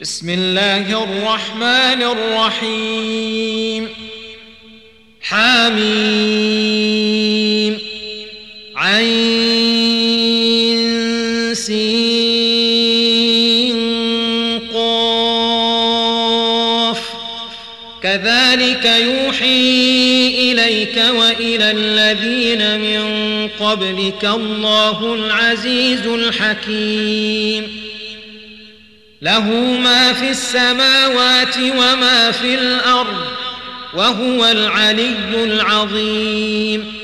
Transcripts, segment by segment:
بسم الله الرحمن الرحيم. حميم. عين سين قاف. كذلك يوحي إليك وإلى الذين من قبلك الله العزيز الحكيم. له ما في السماوات وما في الأرض وهو العلي العظيم.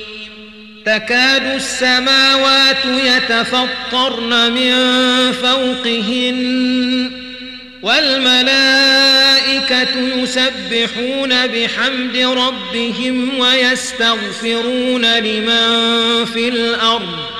تكاد السماوات يتفطرن من فوقهن والملائكة يسبحون بحمد ربهم ويستغفرون لمن في الأرض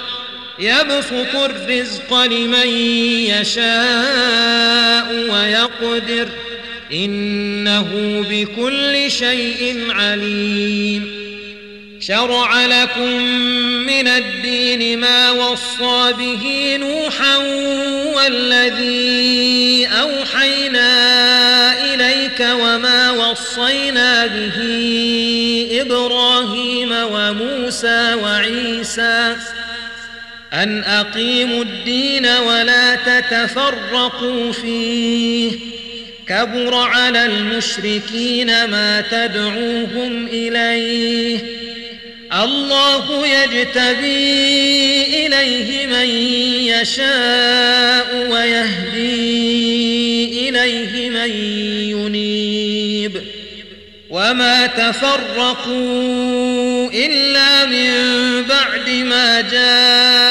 يبسط الرزق لمن يشاء ويقدر إنه بكل شيء عليم. شرع لكم من الدين ما وصى به نوحا والذي أوحينا إليك وما وصينا به إبراهيم وموسى وعيسى أن أقيموا الدين ولا تتفرقوا فيه. كبر على المشركين ما تدعوهم إليه. الله يجتبي إليه من يشاء ويهدي إليه من ينيب. وما تفرقوا إلا من بعد ما العلم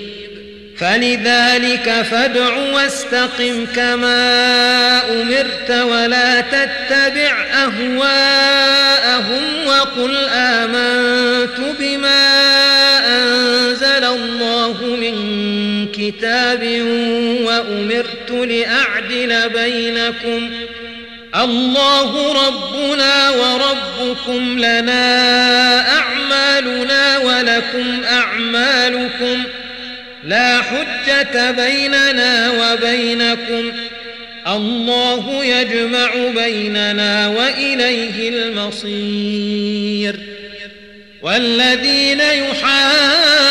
فلذلك فادع واستقم كما أمرت ولا تتبع أهواءهم وقل آمنت بما أنزل الله من كتاب وأمرت لأعدل بينكم الله ربنا وربكم لنا أعمالنا ولكم أعمالكم لا حجة بيننا وبينكم. الله يجمع بيننا وإليه المصير. والذين يحاجون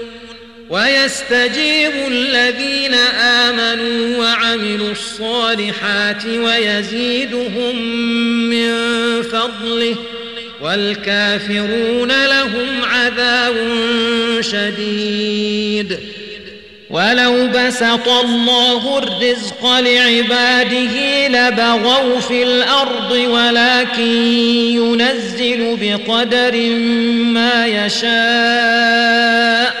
ويستجيب الذين آمنوا وعملوا الصالحات ويزيدهم من فضله والكافرون لهم عذاب شديد. ولو بسط الله الرزق لعباده لبغوا في الأرض ولكن ينزل بقدر ما يشاء.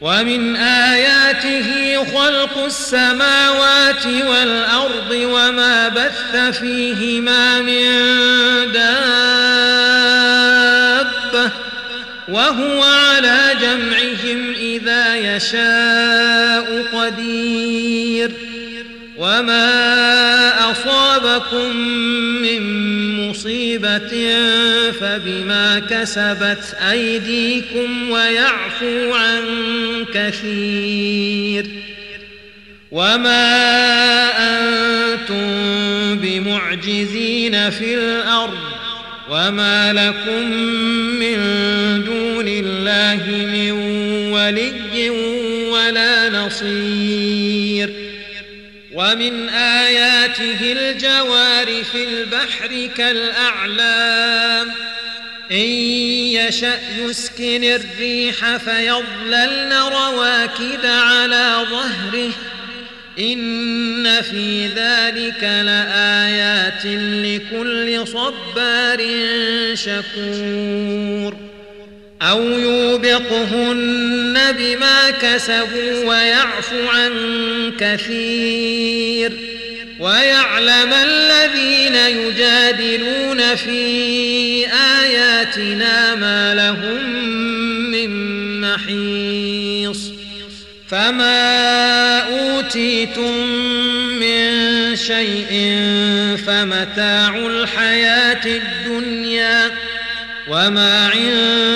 ومن آياته خلق السماوات والأرض وما بث فيهما من دابة وهو على جمعهم إذا يشاء قدير وما أصابكم من مصيبة فبما كسبت أيديكم ويعفو عن كثير. وما أنتم بمعجزين في الأرض وما لكم من دون الله من ولي. ومن آياته الجوار في البحر كالأعلام. إن يشأ يسكن الريح فيظللن رواكد على ظهره. إن في ذلك لآيات لكل صبار شكور. أو يوبقهن بما كسبوا ويعفو عن كثير ويعلم الذين يجادلون في آياتنا ما لهم من محيص فما أوتيتم من شيء فمتاع الحياة الدنيا وما عند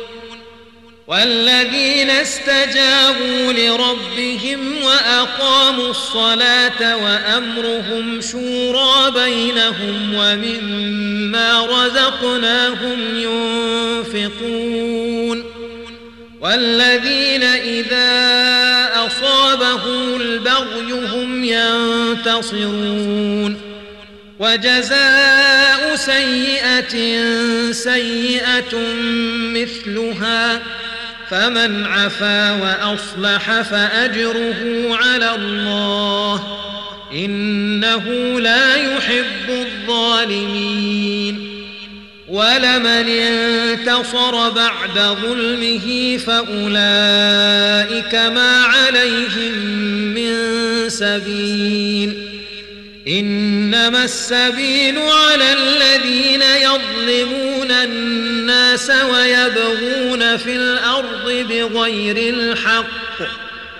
والذين استجابوا لربهم وأقاموا الصلاة وأمرهم شورى بينهم ومما رزقناهم ينفقون والذين إذا أصابهم البغي هم ينتصرون وجزاء سيئة سيئة مثلها فمن عفا وأصلح فأجره على الله إنه لا يحب الظالمين. ولمن انتصر بعد ظلمه فأولئك ما عليهم من سبيل. إنما السبيل على الذين يظلمون الناس ويبغون في الأرض بغير الحق.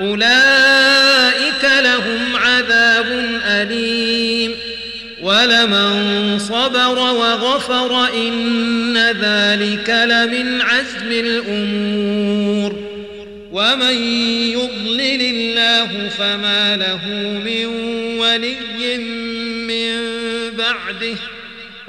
أولئك لهم عذاب أليم. ولمن صبر وغفر إن ذلك لمن عزم الأمور. ومن يضلل الله فما له من ولي من بعده.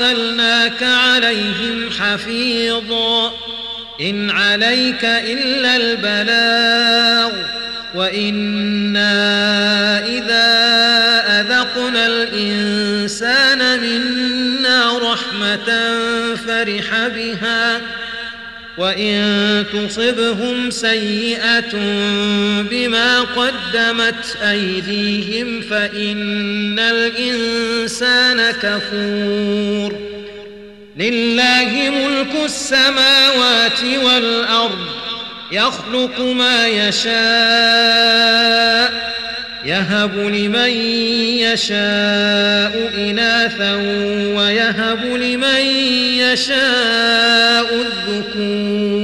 أرسلناك عليهم حفيظا. إن عليك إلا البلاغ. وإنا إذا أذقنا الإنسان منا رحمة فرح بها. وإن تصبهم سيئة بما قدمت أيديهم فإن الإنسان كفور. لله ملك السماوات والأرض يخلق ما يشاء يهب لمن يشاء إناثا ويهب لمن يشاء الذكور.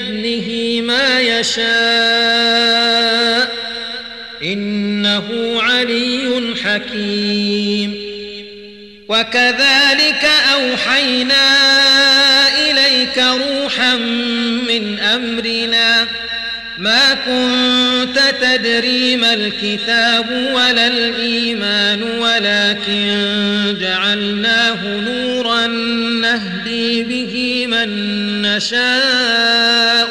يشاء. إنه علي حكيم. وكذلك أوحينا إليك روحا من أمرنا. ما كنت تدري ما الكتاب ولا الإيمان ولكن جعلناه نورا نهدي به من نشاء.